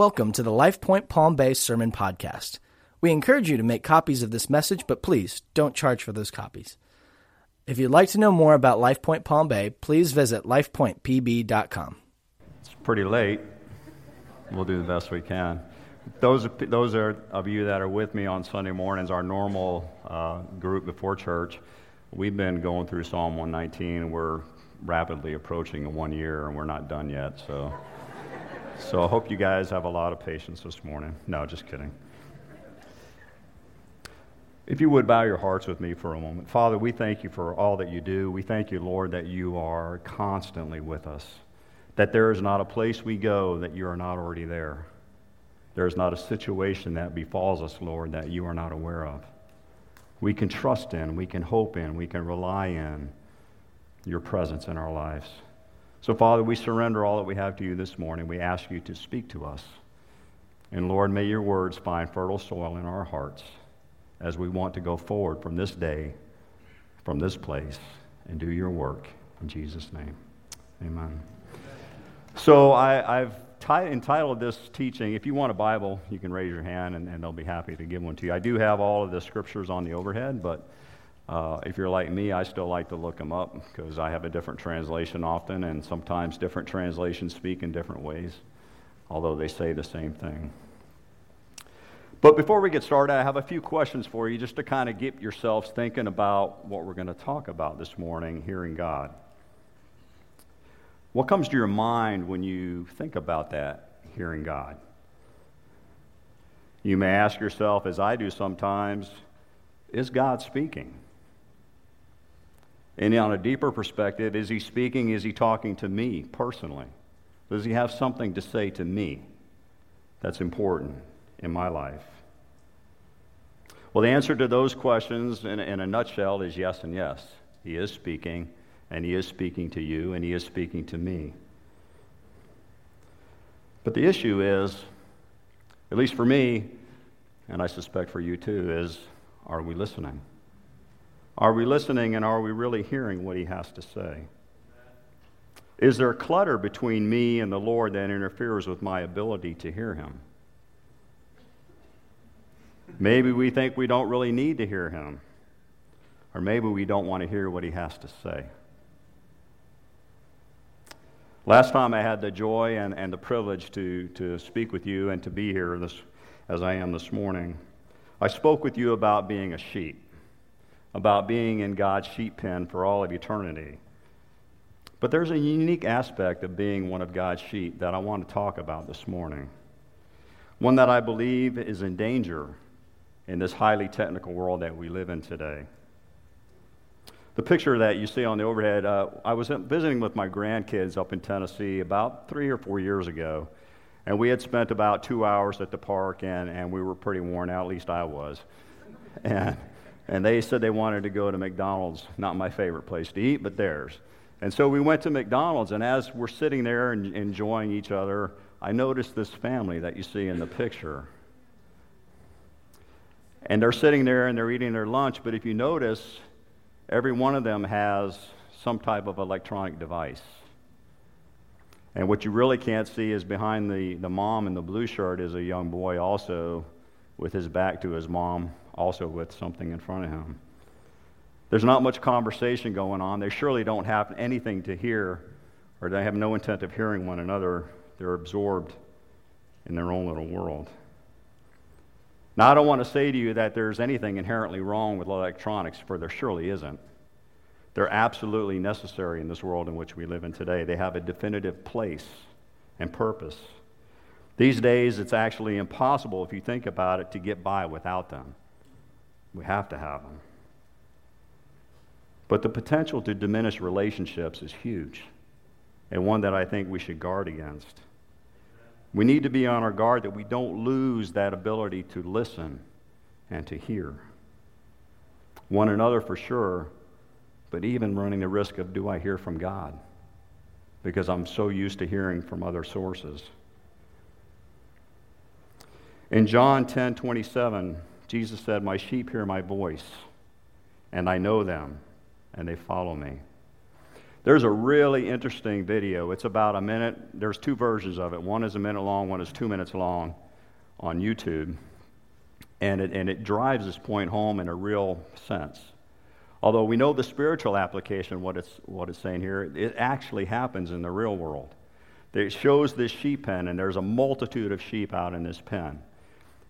Welcome to the LifePoint Palm Bay Sermon Podcast. We encourage you to make copies of this message, but please don't charge for those copies. If you'd like to know more about LifePoint Palm Bay, please visit lifepointpb.com. It's pretty late. We'll do the best we can. Those, those are, of you that are with me on Sunday mornings, our normal uh, group before church, we've been going through Psalm 119. We're rapidly approaching one year, and we're not done yet. So, so I hope you guys have a lot of patience this morning. No, just kidding. If you would bow your hearts with me for a moment. Father, we thank you for all that you do. We thank you, Lord, that you are constantly with us, that there is not a place we go that you are not already there. There is not a situation that befalls us, Lord, that you are not aware of. We can trust in, we can hope in, we can rely in your presence in our lives. So, Father, we surrender all that we have to you this morning. We ask you to speak to us. And, Lord, may your words find fertile soil in our hearts as we want to go forward from this day, from this place, and do your work. In Jesus' name, amen. So I, have t- entitled this teaching, if you want a Bible, you can raise your hand and, and they'll be happy to give one to you. I do have all of the scriptures on the overhead, but uh, if you're like me, I still like to look them up because I have a different translation often, and sometimes different translations speak in different ways, although they say the same thing. But before we get started, I have a few questions for you just to kind of get yourselves thinking about what we're going to talk about this morning, hearing God. What comes to your mind when you think about that, hearing God? You may ask yourself, as I do sometimes, is God speaking? And on a deeper perspective, is he speaking? Is he talking to me personally? Does he have something to say to me that's important in my life? Well, the answer to those questions in, in a nutshell is yes and yes. He is speaking, and He is speaking to you, and He is speaking to me. But the issue is, at least for me, and I suspect for you too, is are we listening? Are we listening and are we really hearing what he has to say? Is there clutter between me and the Lord that interferes with my ability to hear him? Maybe we think we don't really need to hear him. Or maybe we don't want to hear what he has to say. Last time I had the joy and, and the privilege to, to speak with you and to be here this, as I am this morning, I spoke with you about being a sheep, about being in God's sheep pen for all of eternity. But there's a unique aspect of being one of God's sheep that I want to talk about this morning. One that I believe is in danger in this highly technical world that we live in today. The picture that you see on the overhead, uh, I was visiting with my grandkids up in Tennessee about three or four years ago, and we had spent about two hours at the park, and, and we were pretty worn out, at least I was. And, and they said they wanted to go to McDonald's, not my favorite place to eat, but theirs. And so we went to McDonald's, and as we're sitting there and enjoying each other, I noticed this family that you see in the picture. And they're sitting there and they're eating their lunch, but if you notice, every one of them has some type of electronic device. And what you really can't see is behind the, the mom in the blue shirt is a young boy also with his back to his mom, also with something in front of him. There's not much conversation going on. They surely don't have anything to hear, or they have no intent of hearing one another. They're absorbed in their own little world. Now, I don't want to say to you that there's anything inherently wrong with electronics, for there surely isn't. They're absolutely necessary in this world in which we live in today. They have a definitive place and purpose. These days, it's actually impossible, if you think about it, to get by without them. We have to have them. But the potential to diminish relationships is huge, and one that I think we should guard against. We need to be on our guard that we don't lose that ability to listen and to hear. One another for sure, but even running the risk of do I hear from God? Because I'm so used to hearing from other sources. In John 10 27, Jesus said, My sheep hear my voice, and I know them, and they follow me. There's a really interesting video. It's about a minute. There's two versions of it. One is a minute long, one is two minutes long on YouTube. And it, and it drives this point home in a real sense. Although we know the spiritual application, what it's, what it's saying here, it actually happens in the real world. It shows this sheep pen, and there's a multitude of sheep out in this pen.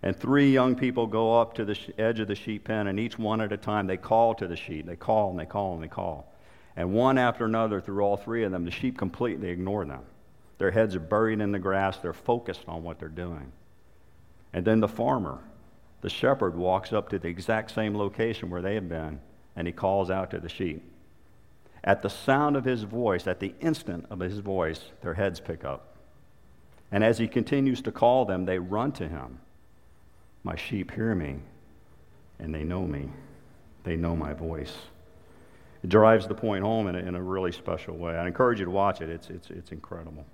And three young people go up to the edge of the sheep pen, and each one at a time they call to the sheep. They call and they call and they call. And one after another, through all three of them, the sheep completely ignore them. Their heads are buried in the grass, they're focused on what they're doing. And then the farmer, the shepherd, walks up to the exact same location where they have been, and he calls out to the sheep. At the sound of his voice, at the instant of his voice, their heads pick up. And as he continues to call them, they run to him. My sheep hear me, and they know me. They know my voice. It drives the point home in a, in a really special way. I encourage you to watch it, it's, it's, it's incredible.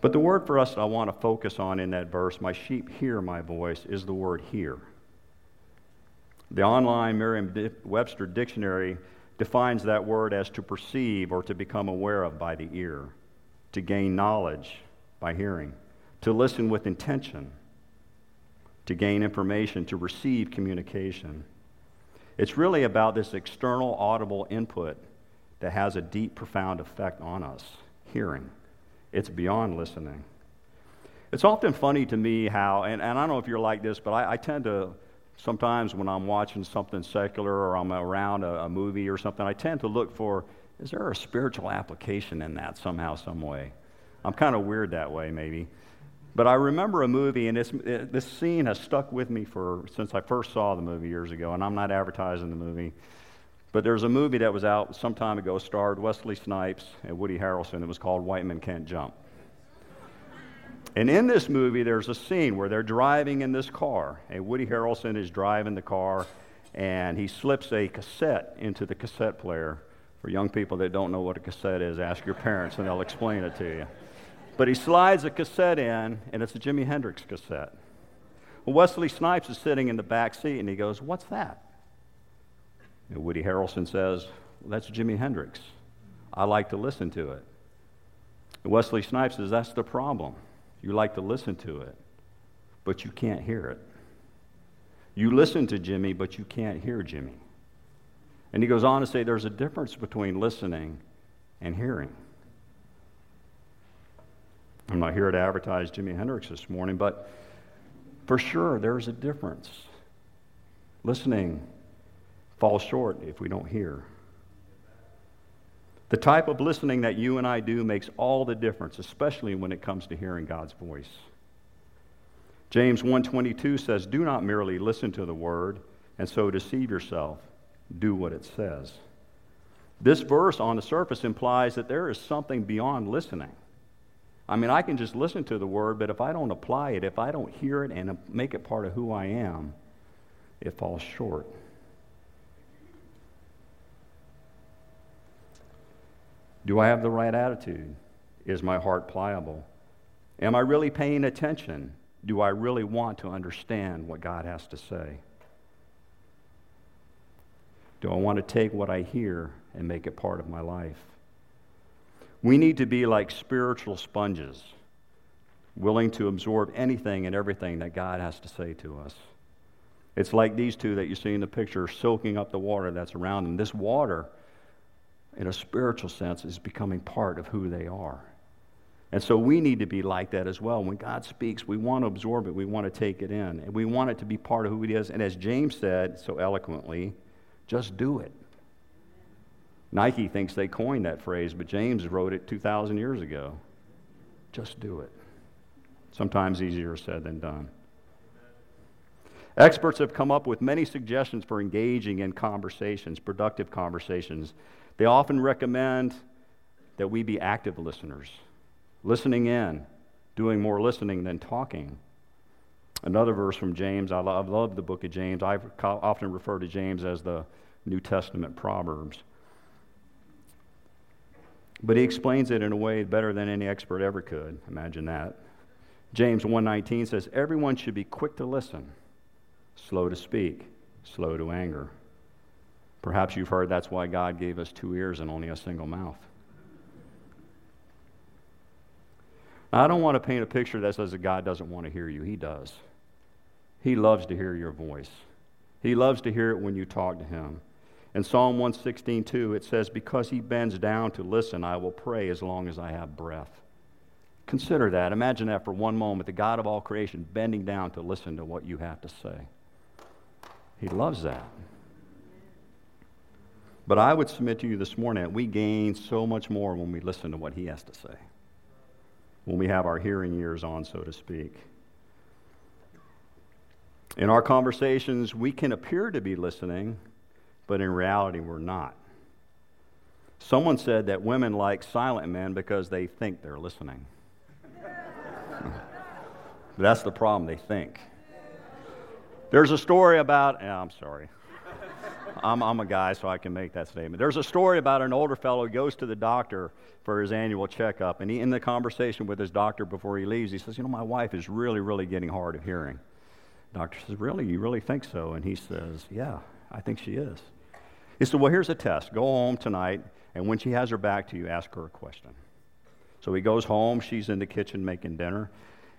But the word for us that I want to focus on in that verse, my sheep hear my voice, is the word hear. The online Merriam Webster dictionary defines that word as to perceive or to become aware of by the ear, to gain knowledge by hearing, to listen with intention, to gain information, to receive communication. It's really about this external audible input that has a deep, profound effect on us hearing. It's beyond listening. It's often funny to me how, and, and I don't know if you're like this, but I, I tend to sometimes when I'm watching something secular or I'm around a, a, movie or something, I tend to look for is there a spiritual application in that somehow, some way? I'm kind of weird that way, maybe. But I remember a movie, and this, it, this scene has stuck with me for since I first saw the movie years ago, and I'm not advertising the movie. But there's a movie that was out some time ago, starred Wesley Snipes and Woody Harrelson. It was called White Men Can't Jump. And in this movie, there's a scene where they're driving in this car, and Woody Harrelson is driving the car, and he slips a cassette into the cassette player. For young people that don't know what a cassette is, ask your parents, and they'll explain it to you. But he slides a cassette in, and it's a Jimi Hendrix cassette. Well, Wesley Snipes is sitting in the back seat, and he goes, What's that? And Woody Harrelson says, well, That's Jimi Hendrix. I like to listen to it. And Wesley Snipes says, That's the problem. You like to listen to it, but you can't hear it. You listen to Jimi, but you can't hear Jimi. And he goes on to say there's a difference between listening and hearing. I'm not here to advertise Jimi Hendrix this morning, but for sure there's a difference. Listening falls short if we don't hear. The type of listening that you and I do makes all the difference, especially when it comes to hearing God's voice. James 1:22 says, "Do not merely listen to the word and so deceive yourself. Do what it says." This verse on the surface implies that there is something beyond listening. I mean, I can just listen to the word, but if I don't apply it, if I don't hear it and make it part of who I am, it falls short. Do I have the right attitude? Is my heart pliable? Am I really paying attention? Do I really want to understand what God has to say? Do I want to take what I hear and make it part of my life? We need to be like spiritual sponges, willing to absorb anything and everything that God has to say to us. It's like these two that you see in the picture soaking up the water that's around them. This water in a spiritual sense, is becoming part of who they are. And so we need to be like that as well. When God speaks, we want to absorb it, we want to take it in, and we want it to be part of who He is. And as James said so eloquently, just do it. Nike thinks they coined that phrase, but James wrote it 2,000 years ago. Just do it. Sometimes easier said than done. Experts have come up with many suggestions for engaging in conversations, productive conversations. They often recommend that we be active listeners, listening in, doing more listening than talking. Another verse from James, I love, I love the book of James. I often refer to James as the New Testament Proverbs. But he explains it in a way better than any expert ever could. Imagine that. James 1:19 says everyone should be quick to listen, slow to speak, slow to anger. Perhaps you've heard that's why God gave us two ears and only a single mouth. Now, I don't want to paint a picture that says that God doesn't want to hear you. He does. He loves to hear your voice. He loves to hear it when you talk to him. In Psalm 116:2 it says because he bends down to listen I will pray as long as I have breath. Consider that. Imagine that for one moment the God of all creation bending down to listen to what you have to say. He loves that. But I would submit to you this morning that we gain so much more when we listen to what he has to say. When we have our hearing ears on, so to speak. In our conversations, we can appear to be listening, but in reality, we're not. Someone said that women like silent men because they think they're listening. That's the problem, they think. There's a story about, I'm sorry. I'm, I'm a guy, so I can make that statement. There's a story about an older fellow who goes to the doctor for his annual checkup, and he, in the conversation with his doctor before he leaves, he says, You know, my wife is really, really getting hard of hearing. The doctor says, Really? You really think so? And he says, Yeah, I think she is. He said, Well, here's a test. Go home tonight, and when she has her back to you, ask her a question. So he goes home. She's in the kitchen making dinner.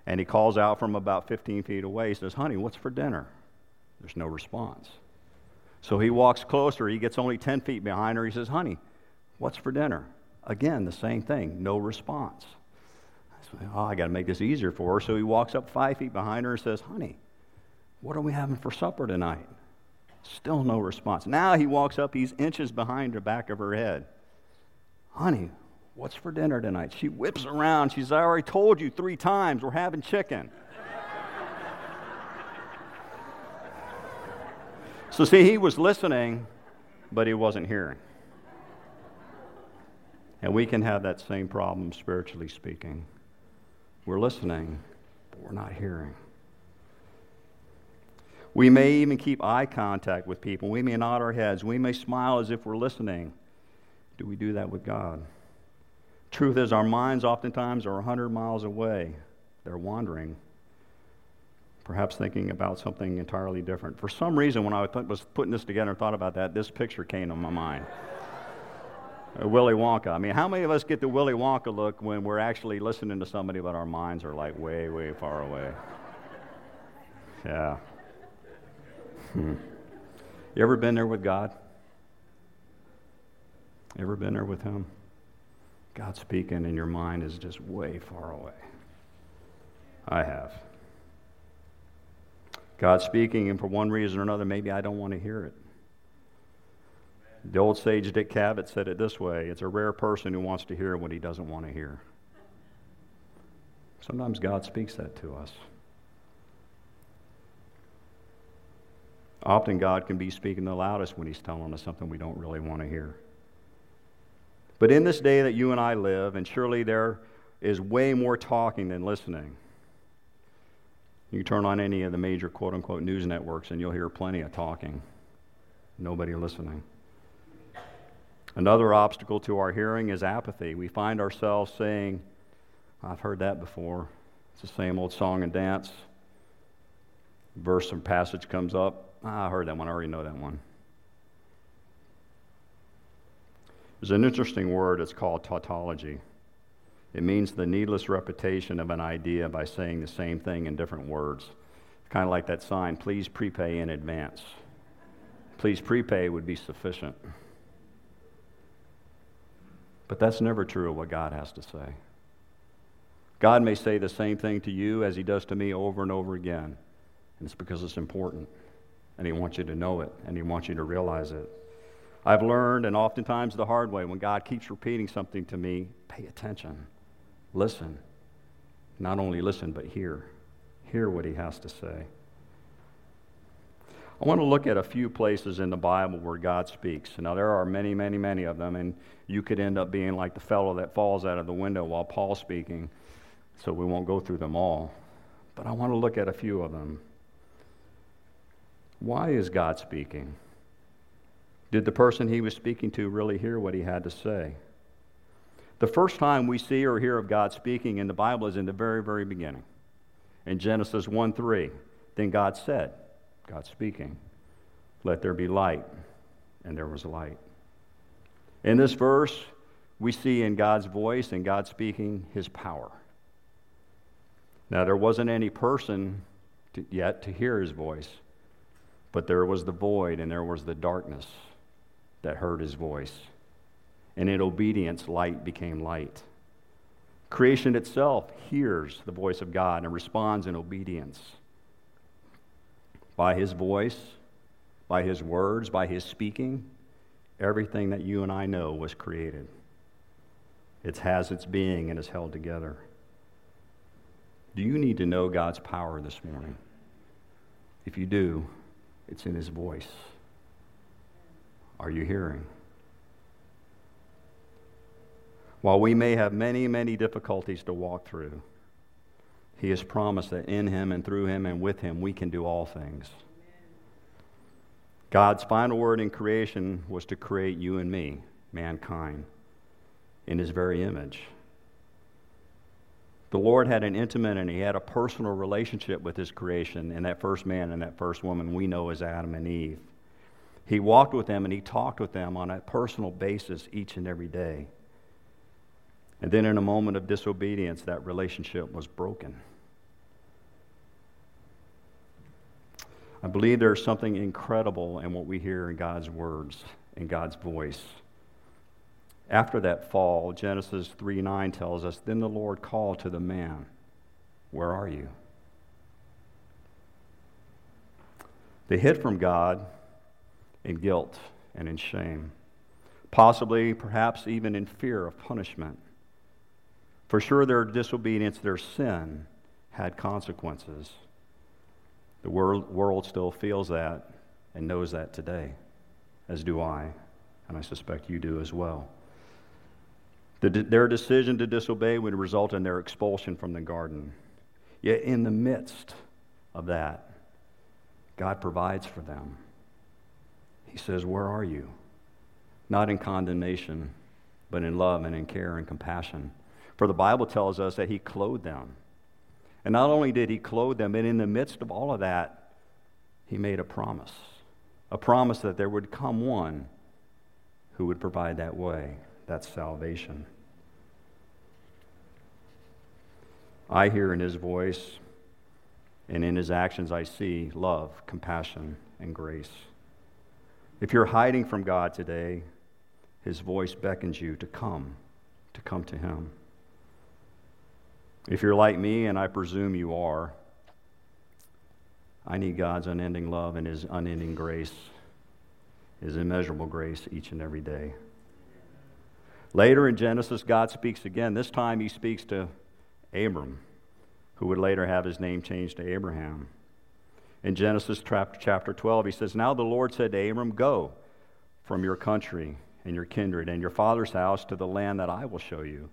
And he calls out from about 15 feet away. He says, Honey, what's for dinner? There's no response. So he walks closer. He gets only 10 feet behind her. He says, Honey, what's for dinner? Again, the same thing, no response. I said, Oh, I got to make this easier for her. So he walks up five feet behind her and says, Honey, what are we having for supper tonight? Still no response. Now he walks up, he's inches behind the back of her head. Honey, what's for dinner tonight? She whips around. She's, I already told you three times, we're having chicken. So, see, he was listening, but he wasn't hearing. And we can have that same problem, spiritually speaking. We're listening, but we're not hearing. We may even keep eye contact with people. We may nod our heads. We may smile as if we're listening. Do we do that with God? Truth is, our minds oftentimes are 100 miles away. They're wandering, perhaps thinking about something entirely different. For some reason, when I was putting this together and thought about that, this picture came to my mind. Willy Wonka. I mean, how many of us get the Willy Wonka look when we're actually listening to somebody, but our minds are like way, way far away? Yeah. Hmm. You ever been there with God? Ever been there with Him? God speaking and your mind is just way far away. I have. God speaking, and for one reason or another, maybe I don't want to hear it. The old sage Dick Cavett said it this way it's a rare person who wants to hear what he doesn't want to hear. Sometimes God speaks that to us. Often God can be speaking the loudest when He's telling us something we don't really want to hear. But in this day that you and I live, and surely there is way more talking than listening. You turn on any of the major quote unquote news networks and you'll hear plenty of talking, nobody listening. Another obstacle to our hearing is apathy. We find ourselves saying, I've heard that before. It's the same old song and dance. Verse or passage comes up. Ah, I heard that one. I already know that one. There's an interesting word. It's called tautology. It means the needless repetition of an idea by saying the same thing in different words. Kind of like that sign, please prepay in advance. Please prepay would be sufficient. But that's never true of what God has to say. God may say the same thing to you as he does to me over and over again, and it's because it's important and He wants you to know it, and He wants you to realize it. I've learned, and oftentimes the hard way, when God keeps repeating something to me, pay attention. Listen. Not only listen, but hear. Hear what He has to say. I want to look at a few places in the Bible where God speaks. Now, there are many, many, many of them, and you could end up being like the fellow that falls out of the window while Paul's speaking, so we won't go through them all. But I want to look at a few of them. Why is God speaking? Did the person he was speaking to really hear what he had to say? The first time we see or hear of God speaking in the Bible is in the very, very beginning. In Genesis 1 3, then God said, God speaking. Let there be light, and there was light. In this verse, we see in God's voice and God speaking his power. Now, there wasn't any person to, yet to hear his voice, but there was the void and there was the darkness that heard his voice. And in obedience, light became light. Creation itself hears the voice of God and responds in obedience. By his voice, by his words, by his speaking, everything that you and I know was created. It has its being and is held together. Do you need to know God's power this morning? If you do, it's in his voice. Are you hearing? While we may have many, many difficulties to walk through, he has promised that in him and through him and with him we can do all things. God's final word in creation was to create you and me, mankind, in his very image. The Lord had an intimate and he had a personal relationship with his creation and that first man and that first woman we know as Adam and Eve. He walked with them and he talked with them on a personal basis each and every day. And then in a moment of disobedience, that relationship was broken. I believe there's something incredible in what we hear in God's words, in God's voice. After that fall, Genesis 3 9 tells us, Then the Lord called to the man, Where are you? They hid from God in guilt and in shame, possibly, perhaps even in fear of punishment. For sure, their disobedience, their sin, had consequences. The world, world still feels that and knows that today, as do I, and I suspect you do as well. The, their decision to disobey would result in their expulsion from the garden. Yet, in the midst of that, God provides for them. He says, Where are you? Not in condemnation, but in love and in care and compassion. For the Bible tells us that He clothed them and not only did he clothe them, but in the midst of all of that, he made a promise a promise that there would come one who would provide that way, that salvation. I hear in his voice and in his actions, I see love, compassion, and grace. If you're hiding from God today, his voice beckons you to come, to come to him. If you're like me, and I presume you are, I need God's unending love and His unending grace, His immeasurable grace each and every day. Later in Genesis, God speaks again. This time, He speaks to Abram, who would later have his name changed to Abraham. In Genesis chapter 12, He says, Now the Lord said to Abram, Go from your country and your kindred and your father's house to the land that I will show you.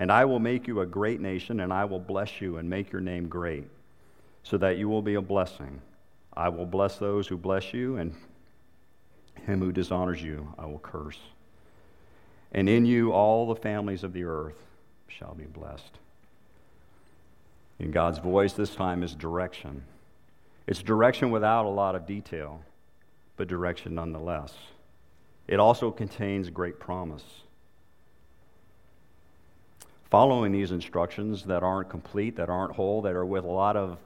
And I will make you a great nation, and I will bless you and make your name great, so that you will be a blessing. I will bless those who bless you, and him who dishonors you I will curse. And in you all the families of the earth shall be blessed. In God's voice, this time is direction. It's direction without a lot of detail, but direction nonetheless. It also contains great promise. Following these instructions that aren't complete, that aren't whole, that are with a lot of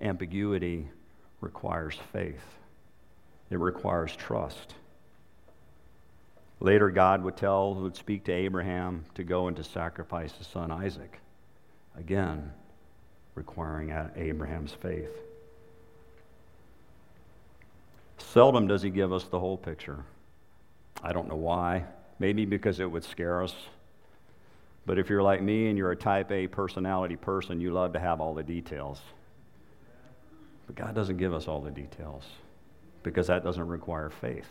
ambiguity, requires faith. It requires trust. Later, God would tell, would speak to Abraham to go and to sacrifice his son Isaac. Again, requiring Abraham's faith. Seldom does he give us the whole picture. I don't know why. Maybe because it would scare us but if you're like me and you're a type A personality person, you love to have all the details. But God doesn't give us all the details because that doesn't require faith.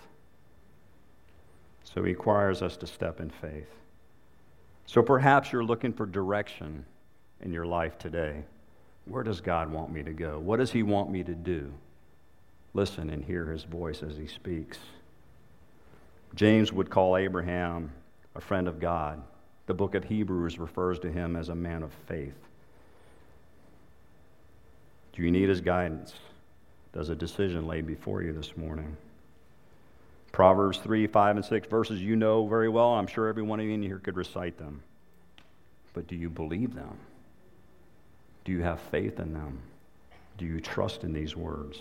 So He requires us to step in faith. So perhaps you're looking for direction in your life today. Where does God want me to go? What does He want me to do? Listen and hear His voice as He speaks. James would call Abraham a friend of God. The book of Hebrews refers to him as a man of faith. Do you need his guidance? Does a decision lay before you this morning? Proverbs 3, 5, and 6 verses you know very well. I'm sure every one of you in here could recite them. But do you believe them? Do you have faith in them? Do you trust in these words?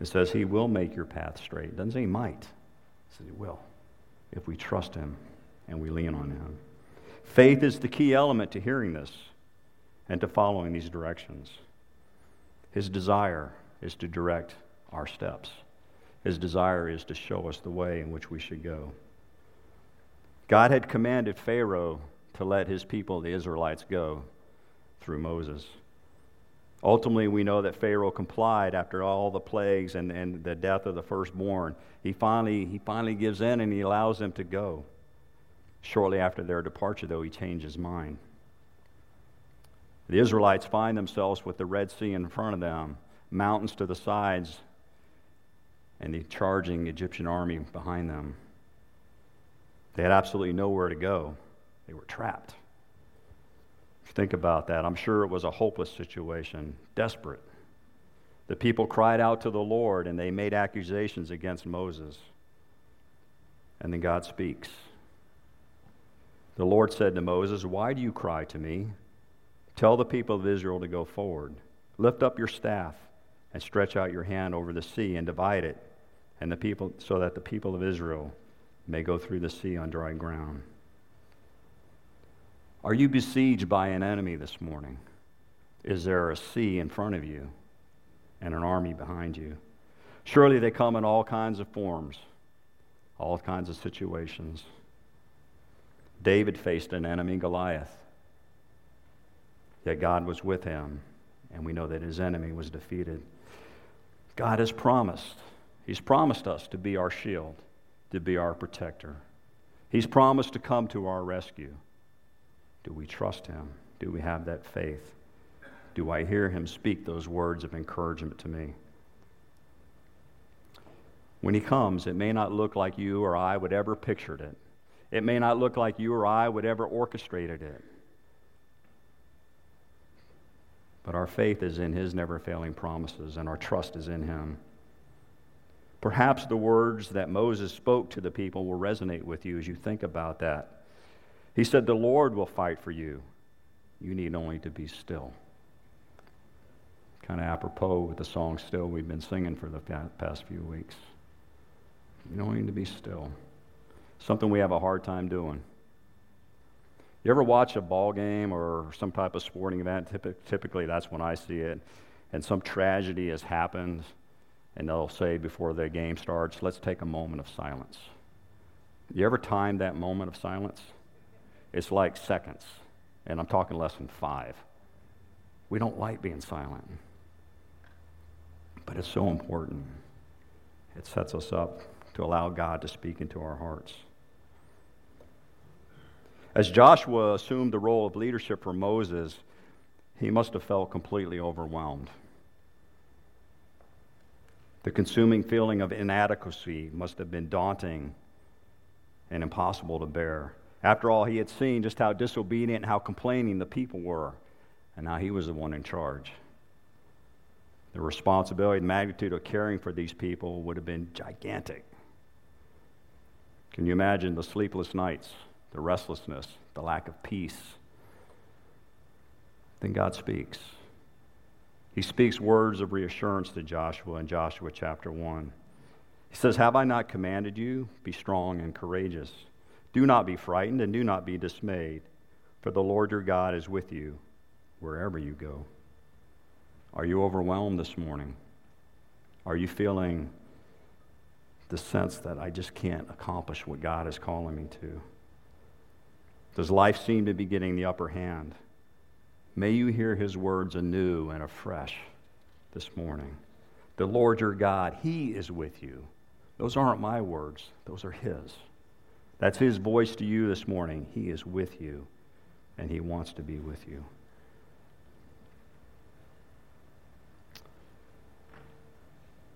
It says he will make your path straight. It doesn't say he might. It says he will. If we trust him and we lean on him. Faith is the key element to hearing this and to following these directions. His desire is to direct our steps. His desire is to show us the way in which we should go. God had commanded Pharaoh to let his people, the Israelites, go through Moses. Ultimately, we know that Pharaoh complied after all the plagues and, and the death of the firstborn. He finally, he finally gives in and he allows them to go. Shortly after their departure, though, he changed his mind. The Israelites find themselves with the Red Sea in front of them, mountains to the sides, and the charging Egyptian army behind them. They had absolutely nowhere to go, they were trapped. Think about that. I'm sure it was a hopeless situation, desperate. The people cried out to the Lord and they made accusations against Moses. And then God speaks. The Lord said to Moses, Why do you cry to me? Tell the people of Israel to go forward. Lift up your staff and stretch out your hand over the sea and divide it, and the people so that the people of Israel may go through the sea on dry ground. Are you besieged by an enemy this morning? Is there a sea in front of you and an army behind you? Surely they come in all kinds of forms, all kinds of situations. David faced an enemy, Goliath. Yet God was with him, and we know that his enemy was defeated. God has promised. He's promised us to be our shield, to be our protector. He's promised to come to our rescue. Do we trust him? Do we have that faith? Do I hear him speak those words of encouragement to me? When he comes, it may not look like you or I would ever pictured it. It may not look like you or I would ever orchestrated it. But our faith is in his never failing promises, and our trust is in him. Perhaps the words that Moses spoke to the people will resonate with you as you think about that. He said, The Lord will fight for you. You need only to be still. Kind of apropos with the song Still we've been singing for the past few weeks. You don't need to be still. Something we have a hard time doing. You ever watch a ball game or some type of sporting event? Typically, that's when I see it. And some tragedy has happened, and they'll say before the game starts, let's take a moment of silence. You ever time that moment of silence? It's like seconds, and I'm talking less than five. We don't like being silent, but it's so important. It sets us up to allow God to speak into our hearts. As Joshua assumed the role of leadership for Moses, he must have felt completely overwhelmed. The consuming feeling of inadequacy must have been daunting and impossible to bear. After all, he had seen just how disobedient how complaining the people were, and now he was the one in charge. The responsibility and magnitude of caring for these people would have been gigantic. Can you imagine the sleepless nights, the restlessness, the lack of peace? Then God speaks. He speaks words of reassurance to Joshua in Joshua chapter 1. He says, Have I not commanded you? Be strong and courageous. Do not be frightened and do not be dismayed, for the Lord your God is with you wherever you go. Are you overwhelmed this morning? Are you feeling the sense that I just can't accomplish what God is calling me to? Does life seem to be getting the upper hand? May you hear his words anew and afresh this morning. The Lord your God, he is with you. Those aren't my words, those are his. That's his voice to you this morning. He is with you, and he wants to be with you.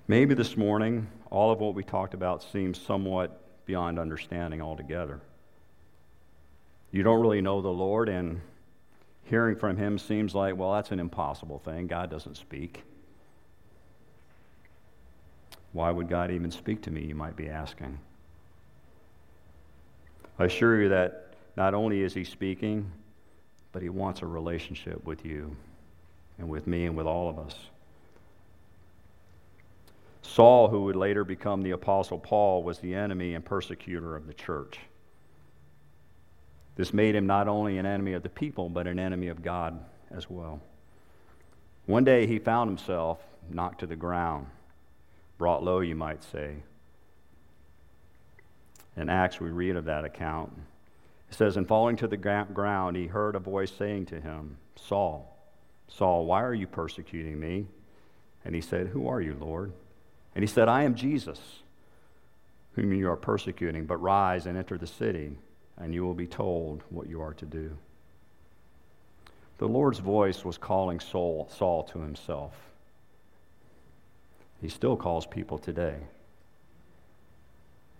Maybe this morning, all of what we talked about seems somewhat beyond understanding altogether. You don't really know the Lord, and hearing from him seems like, well, that's an impossible thing. God doesn't speak. Why would God even speak to me, you might be asking? I assure you that not only is He speaking, but He wants a relationship with you and with me and with all of us. Saul, who would later become the Apostle Paul, was the enemy and persecutor of the church. This made him not only an enemy of the people, but an enemy of God as well. One day he found himself knocked to the ground, brought low, you might say. In Acts, we read of that account. It says, In falling to the ground, he heard a voice saying to him, Saul, Saul, why are you persecuting me? And he said, Who are you, Lord? And he said, I am Jesus, whom you are persecuting, but rise and enter the city, and you will be told what you are to do. The Lord's voice was calling Saul, Saul to himself. He still calls people today.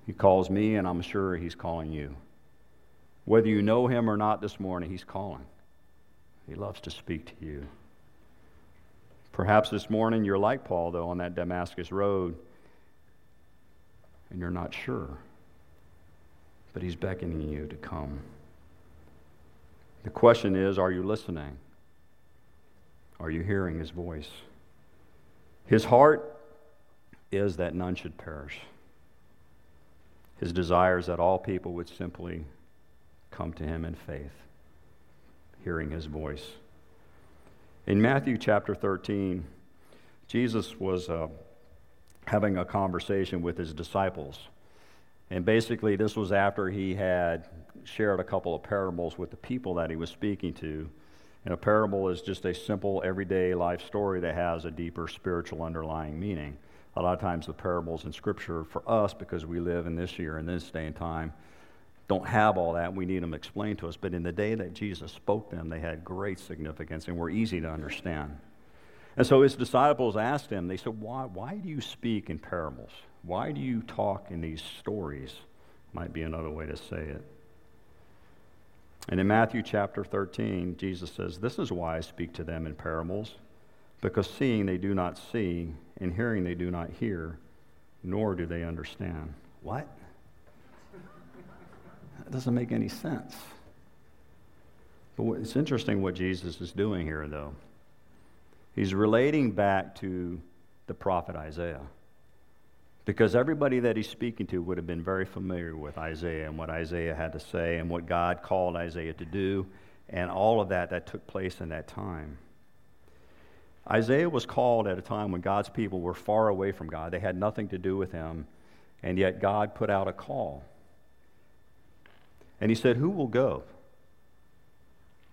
He calls me, and I'm sure he's calling you. Whether you know him or not this morning, he's calling. He loves to speak to you. Perhaps this morning you're like Paul, though, on that Damascus road, and you're not sure. But he's beckoning you to come. The question is are you listening? Are you hearing his voice? His heart is that none should perish. His desire is that all people would simply come to him in faith, hearing his voice. In Matthew chapter 13, Jesus was uh, having a conversation with his disciples. And basically, this was after he had shared a couple of parables with the people that he was speaking to. And a parable is just a simple, everyday life story that has a deeper spiritual underlying meaning. A lot of times, the parables in Scripture for us, because we live in this year, in this day and time, don't have all that. We need them explained to us. But in the day that Jesus spoke them, they had great significance and were easy to understand. And so his disciples asked him, they said, Why, why do you speak in parables? Why do you talk in these stories? Might be another way to say it. And in Matthew chapter 13, Jesus says, This is why I speak to them in parables, because seeing they do not see, and hearing they do not hear, nor do they understand. What? That doesn't make any sense. But it's interesting what Jesus is doing here, though. He's relating back to the prophet Isaiah. Because everybody that he's speaking to would have been very familiar with Isaiah and what Isaiah had to say and what God called Isaiah to do and all of that that took place in that time. Isaiah was called at a time when God's people were far away from God. They had nothing to do with him, and yet God put out a call. And he said, Who will go?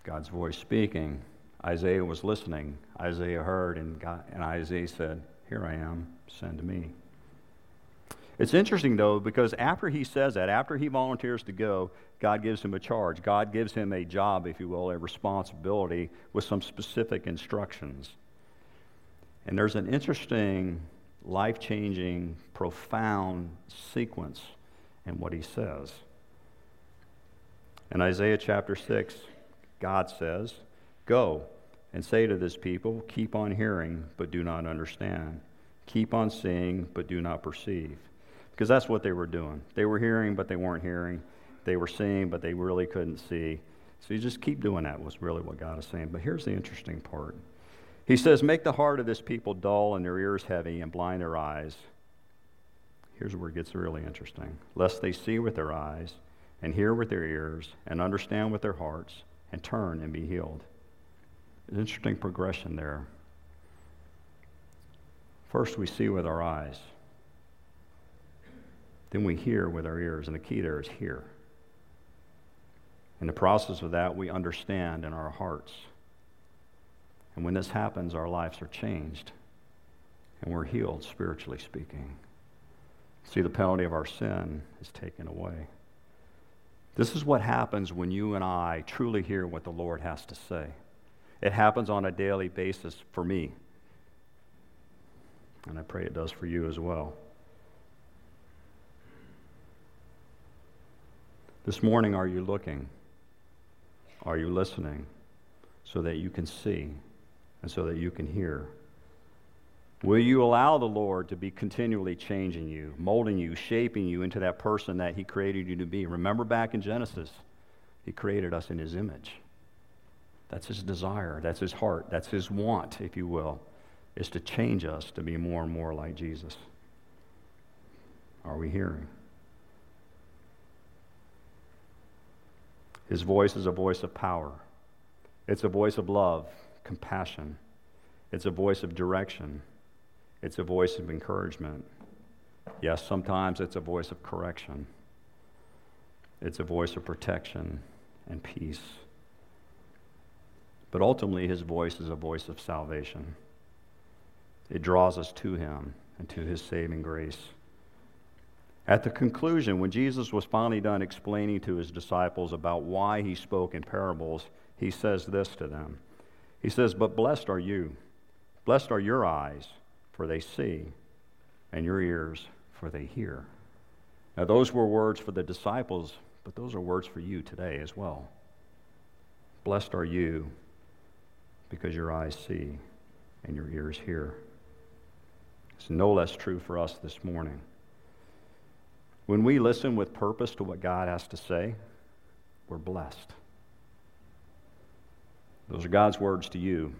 God's voice speaking. Isaiah was listening. Isaiah heard, and, God, and Isaiah said, Here I am, send me. It's interesting, though, because after he says that, after he volunteers to go, God gives him a charge. God gives him a job, if you will, a responsibility with some specific instructions. And there's an interesting, life changing, profound sequence in what he says. In Isaiah chapter 6, God says, Go and say to this people, Keep on hearing, but do not understand. Keep on seeing, but do not perceive. Because that's what they were doing. They were hearing, but they weren't hearing. They were seeing, but they really couldn't see. So you just keep doing that, was really what God is saying. But here's the interesting part He says, Make the heart of this people dull and their ears heavy and blind their eyes. Here's where it gets really interesting. Lest they see with their eyes and hear with their ears and understand with their hearts and turn and be healed. An interesting progression there. First, we see with our eyes. Then we hear with our ears, and the key there is hear. In the process of that, we understand in our hearts. And when this happens, our lives are changed, and we're healed, spiritually speaking. See, the penalty of our sin is taken away. This is what happens when you and I truly hear what the Lord has to say. It happens on a daily basis for me. And I pray it does for you as well. This morning, are you looking? Are you listening so that you can see and so that you can hear? Will you allow the Lord to be continually changing you, molding you, shaping you into that person that He created you to be? Remember back in Genesis, He created us in His image. That's His desire, that's His heart, that's His want, if you will, is to change us to be more and more like Jesus. Are we hearing? His voice is a voice of power. It's a voice of love, compassion. It's a voice of direction. It's a voice of encouragement. Yes, sometimes it's a voice of correction. It's a voice of protection and peace. But ultimately, his voice is a voice of salvation. It draws us to him and to his saving grace. At the conclusion, when Jesus was finally done explaining to his disciples about why he spoke in parables, he says this to them. He says, But blessed are you, blessed are your eyes for they see, and your ears, for they hear. Now, those were words for the disciples, but those are words for you today as well. Blessed are you because your eyes see and your ears hear. It's no less true for us this morning. When we listen with purpose to what God has to say, we're blessed. Those are God's words to you,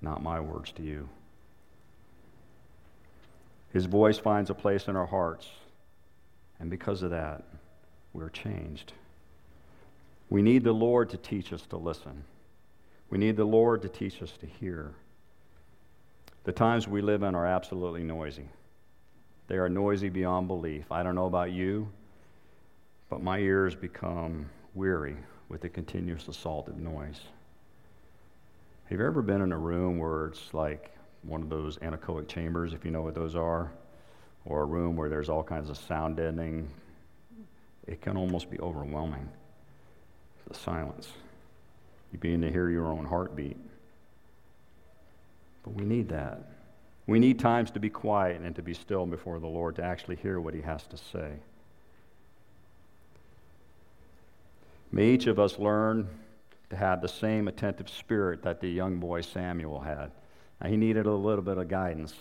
not my words to you. His voice finds a place in our hearts. And because of that, we're changed. We need the Lord to teach us to listen. We need the Lord to teach us to hear. The times we live in are absolutely noisy. They are noisy beyond belief. I don't know about you, but my ears become weary with the continuous assault of noise. Have you ever been in a room where it's like one of those anechoic chambers, if you know what those are, or a room where there's all kinds of sound deadening, it can almost be overwhelming. The silence. You begin to hear your own heartbeat. But we need that. We need times to be quiet and to be still before the Lord to actually hear what He has to say. May each of us learn to have the same attentive spirit that the young boy Samuel had. Now, he needed a little bit of guidance,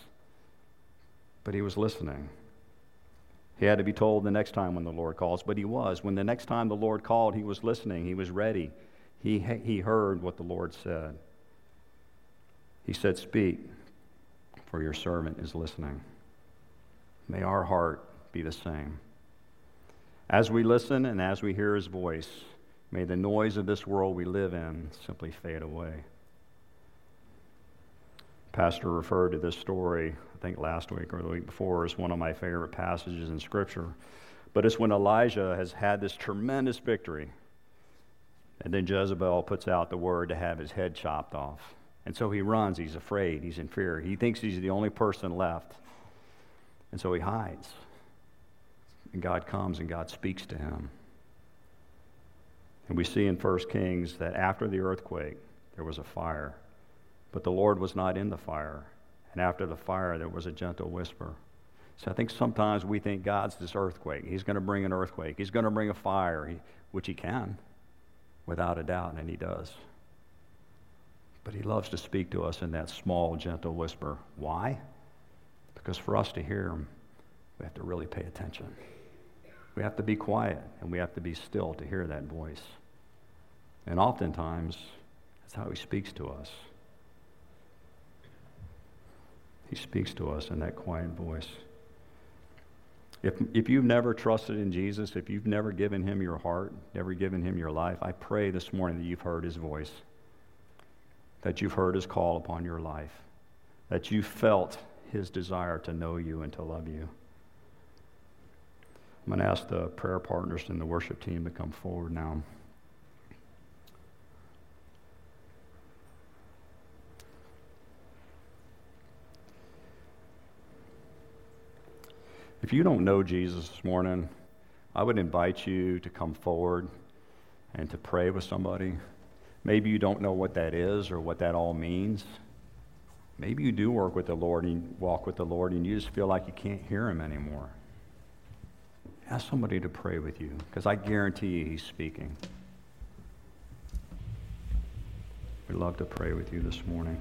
but he was listening. He had to be told the next time when the Lord calls, but he was. When the next time the Lord called, he was listening, he was ready. He, he heard what the Lord said. He said, Speak, for your servant is listening. May our heart be the same. As we listen and as we hear his voice, may the noise of this world we live in simply fade away. Pastor referred to this story, I think last week or the week before, as one of my favorite passages in Scripture. But it's when Elijah has had this tremendous victory, and then Jezebel puts out the word to have his head chopped off. And so he runs, he's afraid, he's in fear. He thinks he's the only person left. And so he hides. And God comes and God speaks to him. And we see in 1 Kings that after the earthquake, there was a fire. But the Lord was not in the fire. And after the fire, there was a gentle whisper. So I think sometimes we think God's this earthquake. He's going to bring an earthquake. He's going to bring a fire, which he can, without a doubt, and he does. But he loves to speak to us in that small, gentle whisper. Why? Because for us to hear him, we have to really pay attention. We have to be quiet and we have to be still to hear that voice. And oftentimes, that's how he speaks to us. He speaks to us in that quiet voice. If, if you've never trusted in Jesus, if you've never given him your heart, never given him your life, I pray this morning that you've heard his voice, that you've heard his call upon your life, that you felt his desire to know you and to love you. I'm going to ask the prayer partners and the worship team to come forward now. If you don't know Jesus this morning, I would invite you to come forward and to pray with somebody. Maybe you don't know what that is or what that all means. Maybe you do work with the Lord and walk with the Lord and you just feel like you can't hear Him anymore. Ask somebody to pray with you because I guarantee you He's speaking. We'd love to pray with you this morning.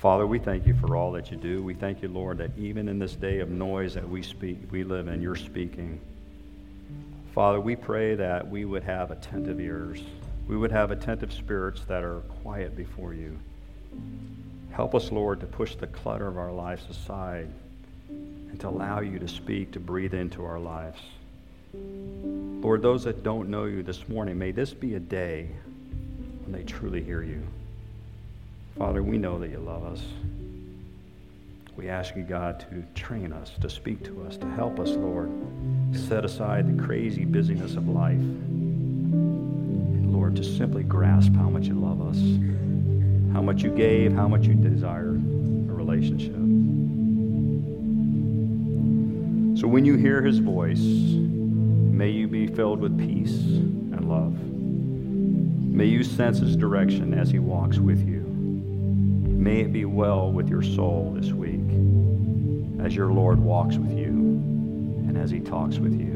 Father, we thank you for all that you do. We thank you, Lord, that even in this day of noise that we speak, we live in, you're speaking. Father, we pray that we would have attentive ears. We would have attentive spirits that are quiet before you. Help us, Lord, to push the clutter of our lives aside and to allow you to speak, to breathe into our lives. Lord, those that don't know you this morning, may this be a day when they truly hear you. Father, we know that you love us. We ask you, God, to train us, to speak to us, to help us, Lord. Set aside the crazy busyness of life. And Lord, to simply grasp how much you love us, how much you gave, how much you desire a relationship. So when you hear his voice, may you be filled with peace and love. May you sense his direction as he walks with you. May it be well with your soul this week as your Lord walks with you and as he talks with you.